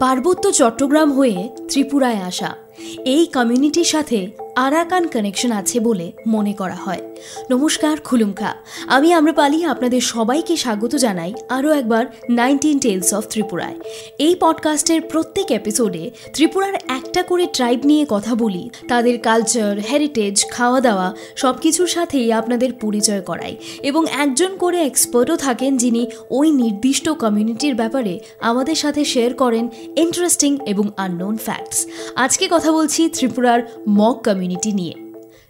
পার্বত্য চট্টগ্রাম হয়ে ত্রিপুরায় আসা। এই কমিউনিটির সাথে আরাকান কানেকশন আছে বলে মনে করা হয়। নমস্কার, খুলুমখা। আমি আম্রপালি, আপনাদের সবাইকে স্বাগত জানাই আরও একবার নাইনটিন টেলস অফ ত্রিপুরায়। এই পডকাস্টের প্রত্যেক এপিসোডে ত্রিপুরার একটা করে ট্রাইব নিয়ে কথা বলি, তাদের কালচার হেরিটেজ খাওয়া দাওয়া সব কিছুর সাথেই আপনাদের পরিচয় করাই এবং একজন করে এক্সপার্টও থাকেন যিনি ওই নির্দিষ্ট কমিউনিটির ব্যাপারে আমাদের সাথে শেয়ার করেন ইন্টারেস্টিং এবং আননোন ফ্যাক্টস আজকে কথা বলছি ত্রিপুরার মক কমিউনিটি নিয়ে।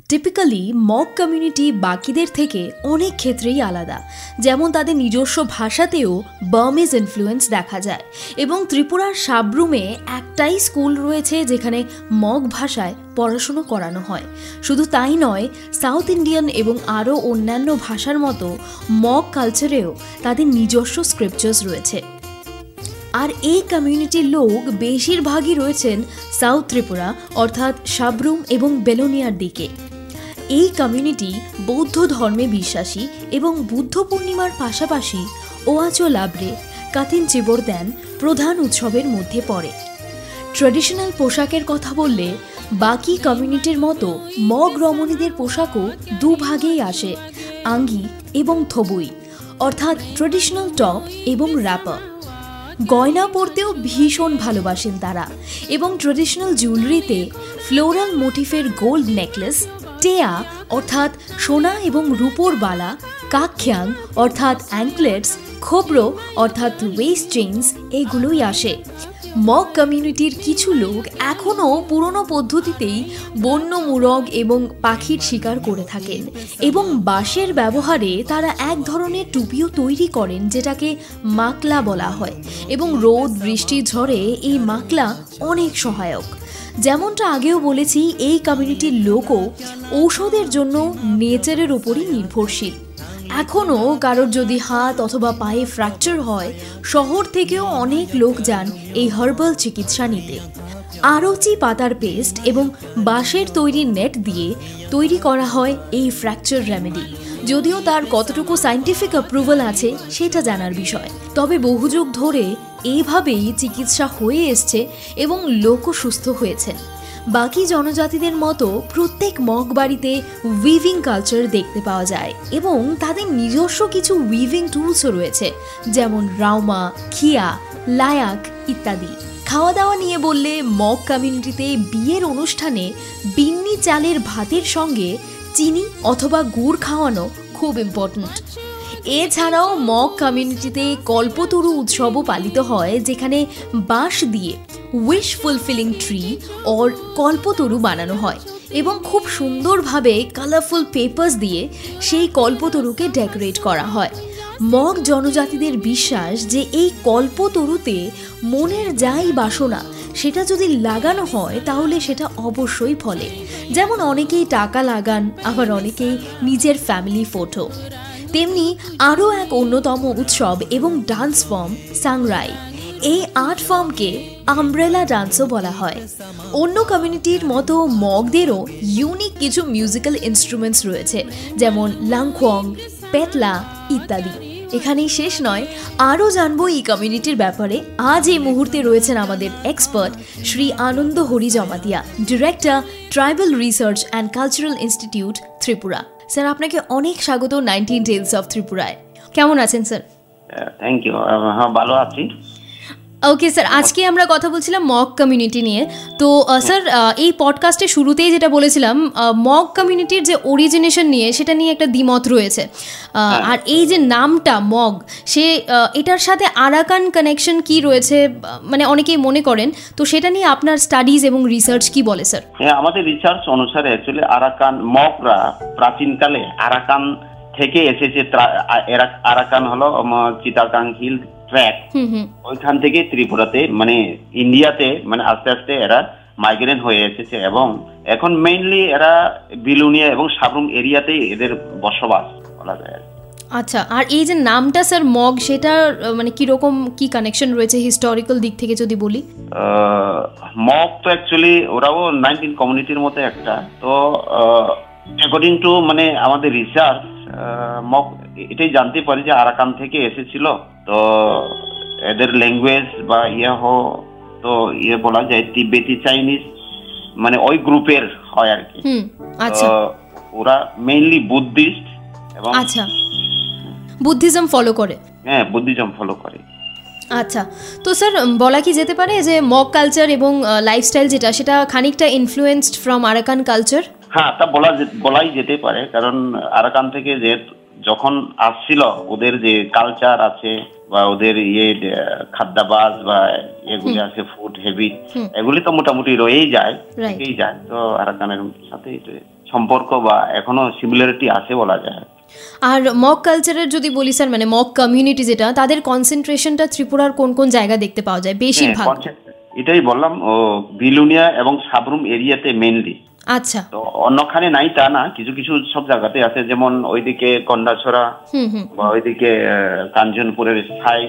টিপিক্যালি মক কমিউনিটি বাকিদের থেকে অনেক ক্ষেত্রেই আলাদা। যেমন তাদের নিজস্ব ভাষাতেও বার্মিজ ইনফ্লুয়েন্স দেখা যায় এবং ত্রিপুরার সাবরুমে একটাই স্কুল রয়েছে যেখানে মগ ভাষায় পড়াশুনো করানো হয়। শুধু তাই নয় সাউথ ইন্ডিয়ান এবং আরও অন্যান্য ভাষার মতো মগ কালচারেও তাদের নিজস্ব স্ক্রিপচার্স রয়েছে। আর এই কমিউনিটির লোক বেশিরভাগই রয়েছেন সাউথ ত্রিপুরা, অর্থাৎ সাবরুম এবং বেলোনিয়ার দিকে। এই কমিউনিটি বৌদ্ধ ধর্মে বিশ্বাসী এবং বুদ্ধ পূর্ণিমার পাশাপাশি ওয়াচো লাবরে কাতিন চিবর দেন প্রধান উৎসবের মধ্যে পড়ে। ট্র্যাডিশনাল পোশাকের কথা বললে বাকি কমিউনিটির মতো মগ রমণীদের পোশাকও দুভাগেই আসে, আঙ্গি এবং থবুই, অর্থাৎ ট্রেডিশনাল টপ এবং র্যাপার গয়না পরতেও ভীষণ ভালোবাসেন তারা এবং ট্রেডিশনাল জুয়েলারিতে ফ্লোরাল মোটিফের গোল্ড নেকলেস টেয়া অর্থাৎ সোনা এবং রূপোর বালা কাক্ষাং অর্থাৎ অ্যাঙ্কলেটস খোবরো অর্থাৎ ওয়েস্ট চেইনস এগুলোই আসে। মগ কমিউনিটির কিছু লোক এখনও পুরনো পদ্ধতিতেই বন্য মুরগ এবং পাখির শিকার করে থাকেন এবং বাঁশের ব্যবহারে তারা এক ধরনের টুপিও তৈরি করেন, যেটাকে মাকলা বলা হয় এবং রোদ, বৃষ্টি, ঝড়ে এই মাকলা অনেক সহায়ক। যেমনটা আগেও বলেছি, এই কমিউনিটির লোকও ঔষধের জন্য নেচারের ওপরই নির্ভরশীল। এখনও কারোর যদি হাত অথবা পায়ে ফ্র্যাকচার হয়, শহর থেকেও অনেক লোক যান এই হার্বাল চিকিৎসা নিতে। আরচি পাতার পেস্ট এবং বাঁশের তৈরি নেট দিয়ে তৈরি করা হয় এই ফ্র্যাকচার রেমেডি যদিও তার কতটুকু সাইন্টিফিক অ্যাপ্রুভাল আছে, সেটা জানার বিষয়। তবে বহু যুগ ধরে এইভাবেই চিকিৎসা হয়ে এসছে এবং লোকও সুস্থ হয়েছেন। বাকি জনজাতিদের মতো প্রত্যেক মগ বাড়িতে উইভিং কালচার দেখতে পাওয়া যায় এবং তাদের নিজস্ব কিছু উইভিং টুলসও রয়েছে, যেমন রাউমা খিয়া লায়াক ইত্যাদি। খাওয়া দাওয়া নিয়ে বললে মগ কমিউনিটিতে বিয়ের অনুষ্ঠানে বিন্নি চালের ভাতের সঙ্গে চিনি অথবা গুড় খাওয়ানো খুব ইম্পর্ট্যান্ট এছাড়াও মগ কমিউনিটিতে কল্পতরু উৎসবও পালিত হয়, যেখানে বাঁশ দিয়ে উইশ ফুলফিলিং ট্রি ওর কল্পতরু বানানো হয় এবং খুব সুন্দরভাবে কালারফুল পেপার্স দিয়ে সেই কল্পতরুকে ডেকোরেট করা হয় মগ জনজাতিদের বিশ্বাস যে এই কল্পতরুতে মনের যাই বাসনা সেটা যদি লাগানো হয় তাহলে সেটা অবশ্যই ফলে যেমন অনেকেই টাকা লাগান আবার অনেকেই নিজের ফ্যামিলি ফটো তেমনি আরও এক অন্যতম উৎসব এবং ডান্স ফর্ম সাংরাই এই আর্ট ফর্মকে আমব্রেলা ডান্সও বলা হয়। অন্য কমিউনিটির মতো মগদেরও ইউনিক কিছু মিউজিক্যাল ইনস্ট্রুমেন্টস রয়েছে, যেমন লাংখোং পেতলা ইত্যাদি। এখানেই শেষ নয়, আরও জানব এই কমিউনিটির ব্যাপারে। আজ এই মুহূর্তে রয়েছেন আমাদের expert Shri Ananda Hari Jamatia director tribal research and cultural institute Tripura. Sir, আপনাকে অনেক স্বাগত নাইনটিন টেলস অফ ত্রিপুরায়। কেমন আছেন, স্যার? থ্যাংক ইউ হ্যাঁ ভালো আছি। ওকে স্যার আজকে আমরা কথা বলছিলাম মক কমিউনিটি নিয়ে। তো স্যার এই পডকাস্টের শুরুতেই যেটা বলেছিলাম মক কমিউনিটির যে অরিজিনেশন নিয়ে সেটা নিয়ে একটা দ্বিমত রয়েছে। হ্যাঁ। আর এই যে নামটা মগ সে এটার সাথে আরাকান কানেকশন কি রয়েছে মানে অনেকেই মনে করেন। তো সেটা নিয়ে আপনার স্টাডিজ এবং রিসার্চ কি বলে স্যার হ্যাঁ আমাদের রিসার্চ অনুসারে অ্যাকচুয়ালি আরাকান মগরা প্রাচীনকালে আরাকান থেকে এসেছে আরাকান হলো চিতাকাং হিল ট্র্যাক ওইখান থেকে ত্রিপুরাতে মানে ইন্ডিয়াতে মানে আস্তে আস্তে এরা মাইগ্রেন হয়ে এসেছে এবং এখন মেইনলি এরা বিলুনিয়া এবং সাবরুম এরিয়াতেই এদের বসবাস বলা যায় আচ্ছা আর এই যে নামটা স্যার মগ সেটা মানে কি রকম কি কানেকশন রয়েছে হিস্টোরিক্যাল দিক থেকে যদি বলি? মগ তো অ্যাকচুয়ালি ওরাও নাইনটিন কমিউনিটির মতো একটা। তো অ্যাকর্ডিং টু মানে আমাদের রিসার্চ মগ এটাই জানতে পারি যে আরাকান থেকে এসেছিল। তো এদের ল্যাঙ্গুয়েজ বা ইয়ে হো তো ইয়ে বলা যায় তিব্বেতি চাইনিজ মানে ওই গ্রুপের হয় আর কি। হুম আচ্ছা। ওরা মেইনলি বুদ্ধিস্ট এবং আচ্ছা। বুদ্ধিজম ফলো করে। হ্যাঁ বুদ্ধিজম ফলো করে। আচ্ছা। তো স্যার বলা কি যেতে পারে যে মক কালচার এবং লাইফস্টাইল যেটা সেটা খানিকটা ইনফ্লুয়েন্সড ফ্রম আরাকান কালচার হ্যাঁ তা বলা বলাই যেতে পারে। কারণ আরাকান থেকে যে যখন আসছিল ওদের যে কালচার আছে বা ওদের ইয়ে আহ, খাদ্যাভাস বা এগুলি আছে ফুড হ্যাবিট এগুলি তো মোটামুটি রয়েই যায়. থেকেই যায়। তো আরাকানের সাথে সম্পর্ক বা এখনও সিমিলারিটি আছে বলা যায়। আর মক কালচারের যদি বলি স্যার মানে মক কমিউনিটি যেটা তাদের কনসেন্ট্রেশনটা ত্রিপুরার কোন কোন জায়গা দেখতে পাওয়া যায়? বেশিরভাগ। হ্যাঁ, এটাই বললাম ও বিলুনিয়া এবং সাবরুম এরিয়াতে মেইনলি আচ্ছা। তো অন্যখানে নাই তা না কিছু কিছু সব জায়গাতে আছে যেমন ওইদিকে কন্ডাছড়া বা ওইদিকে কাঞ্চনপুরের সাই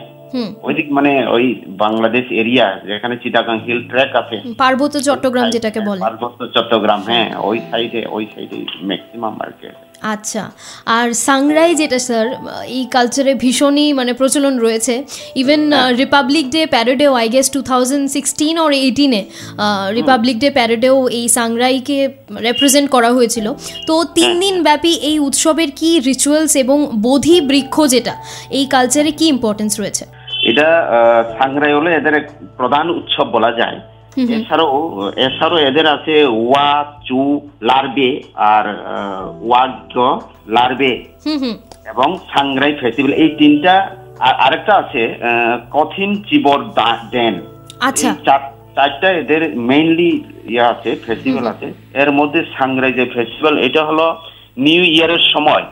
ওইদিক মানে ওই বাংলাদেশ এরিয়া যেখানে চিটাগাং হিল ট্র্যাক আছে। পার্বত্য চট্টগ্রাম যেটাকে বলে। পার্বত্য চট্টগ্রাম হ্যাঁ ওই সাইডে ওই সাইডে ম্যাক্সিমাম মার্কেট আচ্ছা আর সাংরাই যেটা স্যার এই কালচারে ভীষণই মানে প্রচলন রয়েছে। Even republic day প্যারেডেও I guess two thousand sixteen or এইটিনে republic day প্যারেডেও এই সাংরাইকে রেপ্রেজেন্ট করা হয়েছিল। তো তিন দিন ব্যাপী এই উৎসবের কি রিচুয়ালস এবং বোধি বৃক্ষ যেটা এই কালচারে কি ইম্পর্টেন্স রয়েছে? এটা সাংরাই হলো এদের প্রধান উৎসব বলা যায়। এছাড়াও এছাড়াও এদের আছে ওয়া চু লার্বে আর ওয়াগ্য লার্বে এবং সাংরাই ফেস্টিভ্যাল এই তিনটা আর আরেকটা আছে কথিন চিবর দেন। আচ্ছা। চার- চারটা এদের মেইনলি ইয়ে আছে ফেস্টিভ্যাল আছে। এর মধ্যে সাংরাই যে ফেস্টিভ্যাল এটা হলো নিউ ইয়ারের সময়।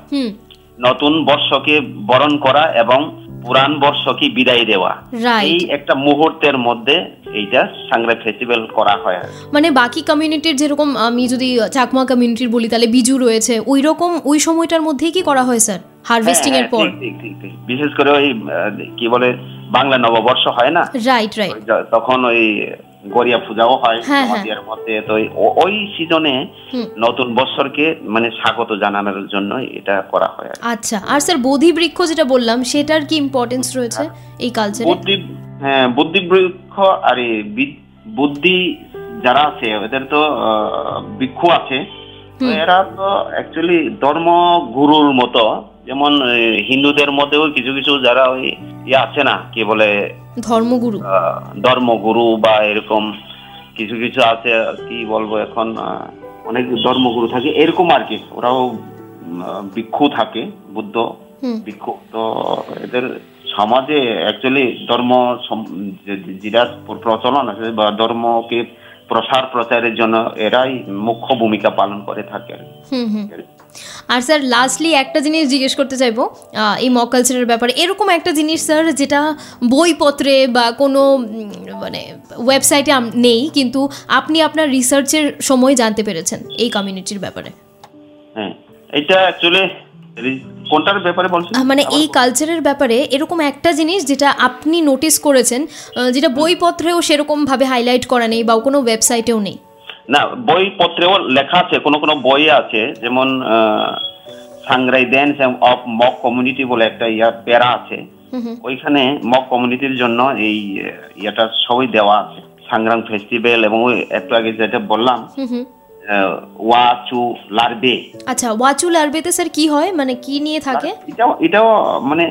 নতুন বর্ষকে বরণ করা এবং পুরান বর্ষকে বিদায় দেওয়া। এই একটা মুহূর্তের মধ্যে এইটা সাংরা ফেস্টিভ্যাল করা হয়। মানে বাকি কমিউনিটির যেরকম আমি যদি চাকমা কমিউনিটির বলি তাহলে বিজু রয়েছে ওই রকম ওই সময়টার মধ্যেই কি করা হয় স্যার হারভেস্টিং এর হ্যাঁ, পর? ঠিক, ঠিক। বিশেষ করে ওই কি বলে বাংলা নববর্ষ হয় না? রাইট রাইট তখন ওই গড়িয়া পূজাও হয় হ্যাঁ, হ্যাঁ। মধ্যে তো ওই- সিজনে নতুন বছরকে মানে স্বাগত জানানোর জন্য এটা করা হয় আচ্ছা আর স্যার বোধি বৃক্ষ যেটা বললাম সেটার কি ইম্পর্টেন্স রয়েছে এই কালচারে বুদ্ধি হ্যাঁ বুদ্ধি বৃক্ষ আর বুদ্ধি যারা আছে ওদের তো ভিক্ষু আছে। তো এরা তো অ্যাকচুয়ালি ধর্ম গুরুর মতো। যেমন হিন্দুদের মধ্যেও কিছু কিছু যারা ওই ইয়ে আছে না কি বলে ধর্মগুরু। ধর্মগুরু বা এরকম কিছু কিছু আছে কি বলব এখন অনেক ধর্মগুরু থাকে। এরকম আর কি ওরাও ভিক্ষু থাকে বুদ্ধ। ভিক্ষু তো এদের সমাজে অ্যাকচুয়ালি ধর্ম যেটা প্রচলন আছে বা ধর্মকে প্রসার প্রচারের জন্য এরাই মুখ্য ভূমিকা পালন করে থাকে আর স্যার লাস্টলি একটা জিনিস জিজ্ঞেস করতে চাইব এই মক কালচারের ব্যাপারে। এরকম একটা জিনিস স্যার যেটা বইপত্রে বা কোনো মানে ওয়েবসাইটে নেই কিন্তু আপনি আপনার রিসার্চের সময় জানতে পেরেছেন এই কমিউনিটির ব্যাপারে। হ্যাঁ এটা অ্যাকচুয়ালি কোনটার ব্যাপারে বলছেন? মানে এই কালচারের ব্যাপারে এরকম একটা জিনিস যেটা আপনি নোটিস করেছেন যেটা বইপত্রেও সেরকমভাবে হাইলাইট করা নেই বা কোনো ওয়েবসাইটেও নেই। না বই পত্রেও লেখা আছে কোনো কোনো বই আছে যেমন Sangrai dance of Mog community বলে একটা ইয়া প্যারা আছে। ওইখানে মক কমিউনিটির জন্য এই ইয়েটা সবই দেওয়া আছে। সাংগ্রাম ফেস্টিভ্যাল এবং একটু আগে যেটা বললাম ওয়াচু লার্বে। আচ্ছা ওয়াচুল আরবেতে স্যার কি হয়? মানে কি নিয়ে থাকে? এটাও এটাও মানে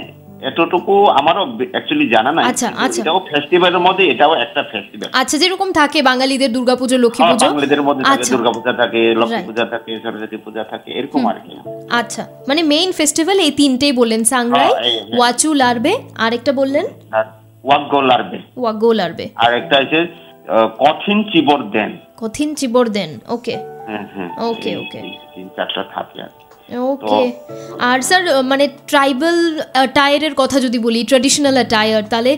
এতটুকু আমারও অ্যাকচুয়ালি জানা নাই। আচ্ছা, আচ্ছা। এটাও ফেস্টিভ্যালের মধ্যে এটাও একটা ফেস্টিভ্যাল আচ্ছা যেরকম থাকে বাঙালিদের দুর্গাপুজো লক্ষ্মী পুজো। বাঙালিদের মধ্যে থাকে আচ্ছা। দুর্গা পূজা থাকে লক্ষ্মী. পূজা থাকে সরস্বতী পূজা থাকে এরকম আর কি। আচ্ছা মানে মেইন ফেস্টিভ্যাল এই তিনটেই বললেন সাংরাই হ্যাঁ, হ্যাঁ। ওয়াচু লারবে আরেকটা বললেন? আর ওয়াগ্য লার্বে। ওয়াগো লারবে। আর একটা আছে কঠিন চিবর দেন। কঠিন চিবর দেন। ওকে ওকে ওকে তিন চারটা থাকে আর। ওকে আর স্যার মানে ট্রাইবাল অ্যাটায়ারের কথা যদি বলি ট্র্যাডিশনাল অ্যাটায়ার তাহলে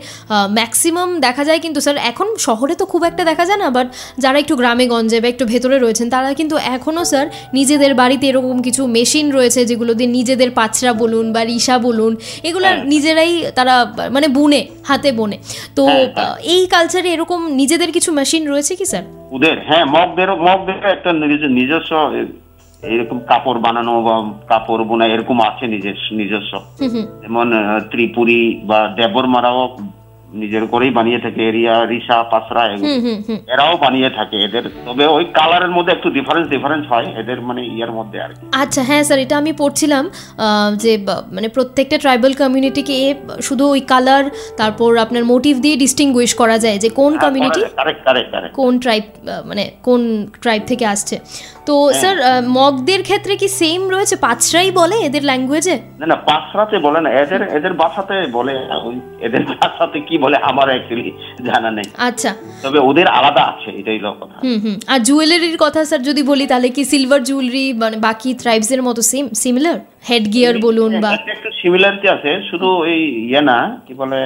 ম্যাক্সিমাম দেখা যায় কিন্তু স্যার এখন শহরে তো খুব একটা দেখা যায় না বাট যারা একটু গ্রামে গঞ্জে বা একটু ভেতরে রয়েছেন তারা কিন্তু এখনও স্যার নিজেদের বাড়িতে এরকম কিছু মেশিন রয়েছে যেগুলো দিয়ে নিজেদের পাছরা বলুন বা রিসা বলুন এগুলো হ্যাঁ। নিজেরাই তারা মানে বুনে হাতে বনে তো হ্যাঁ, হ্যাঁ। এই কালচারে এরকম নিজেদের কিছু মেশিন রয়েছে কি স্যার ওদের হ্যাঁ মগদেরও মগদেরও একটা নিজস্ব- এরকম কাপড় বানানো বা কাপড় বোনা এরকম আছে নিজস্ব। নিজস্ব যেমন ত্রিপুরি বা দেবর দেবরমারাও নিজের করেই বানিয়ে থাকে এরিয়া রিসা পাসরা এরাও বানিয়ে থাকে এদের। তবে ওই কালারের মধ্যে একটু ডিফারেন্স ডিফারেন্স হয় এদের মানে ইয়ার মধ্যে আর কি। আচ্ছা হ্যাঁ স্যার এটা আমি পড়ছিলাম যে মানে প্রত্যেকটা ট্রাইবাল কমিউনিটিকে শুধু ওই কালার তারপর আপনার মোটিভ দিয়ে ডিস্টিংগুইশ করা যায় যে কোন কমিউনিটি কারেক্ট কারেক্ট কোন ট্রাইব মানে কোন ট্রাইব থেকে আসছে। তো স্যার মগদের ক্ষেত্রে কি সেম রয়েছে? পাঁচরাই বলে এদের ল্যাঙ্গুয়েজে না না পাঁচরাতে বলে না। এদের এদের ভাষাতে বলে ওই এদের ভাষাতে কি বলে আমার অ্যাকচুয়ালি জানা নেই। আচ্ছা। তবে ওদের আলাদা আছে এটাই হলো কথা। হুম হুম। আর জুয়েলারির কথা স্যার যদি বলি তাহলে কি সিলভার জুয়েলারি মানে বাকি ট্রাইবসের মতো সেম সিমিলার হেড গিয়ার বলুন বা একটা একটু সিমিলারিটি আছে শুধু ওই ইয়ে না কি বলে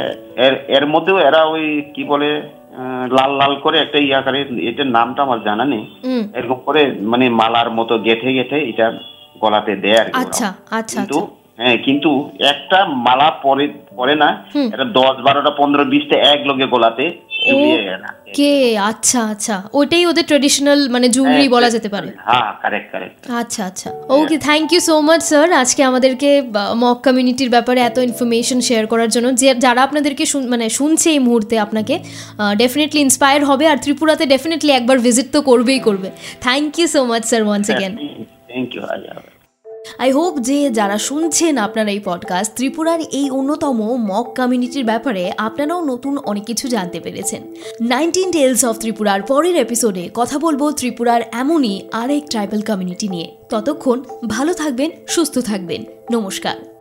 এর এর মধ্যেও এরা ওই কি বলে লাল লাল করে একটা ইয়া করে এটার নামটা আমার জানা নেই। এরকম করে মানে মালার মতো গেথে গেথে এটা গলাতে দেয় আর কি আচ্ছা আচ্ছা কিন্তু আচ্ছা। হ্যাঁ কিন্তু একটা মালা পরে পরে না এটা দশ বারোটা পনেরো বিশটা এক লগে গলাতে। কে আচ্ছা আচ্ছা। ওইটাই ওদের ট্রেডিশনাল মানে জুয়েলারি বলা যেতে পারে। হ্যাঁ কারেক্ট কারেক্ট আচ্ছা আচ্ছা। Okay thank you so much sir আজকে আমাদেরকে মক কমিউনিটির ব্যাপারে এত ইনফরমেশন শেয়ার করার জন্য যে যারা আপনাদেরকে মানে শুনছে এই মুহূর্তে আপনাকে ডেফিনেটলি ইন্সপায়ার হবে আর ত্রিপুরাতে ডেফিনেটলি একবার ভিজিট তো করবেই করবে। Thank you so much sir once again thank you I hope যে যারা শুনছেন আপনার এই পডকাস্ট ত্রিপুরার এই অন্যতম মক কমিউনিটির ব্যাপারে আপনারাও নতুন অনেক কিছু জানতে পেরেছেন। নাইনটিন টেলস অফ ত্রিপুরার পরের এপিসোডে কথা বলব ত্রিপুরার এমনই আরেক ট্রাইবাল কমিউনিটি নিয়ে। ততক্ষণ ভালো থাকবেন, সুস্থ থাকবেন। নমস্কার।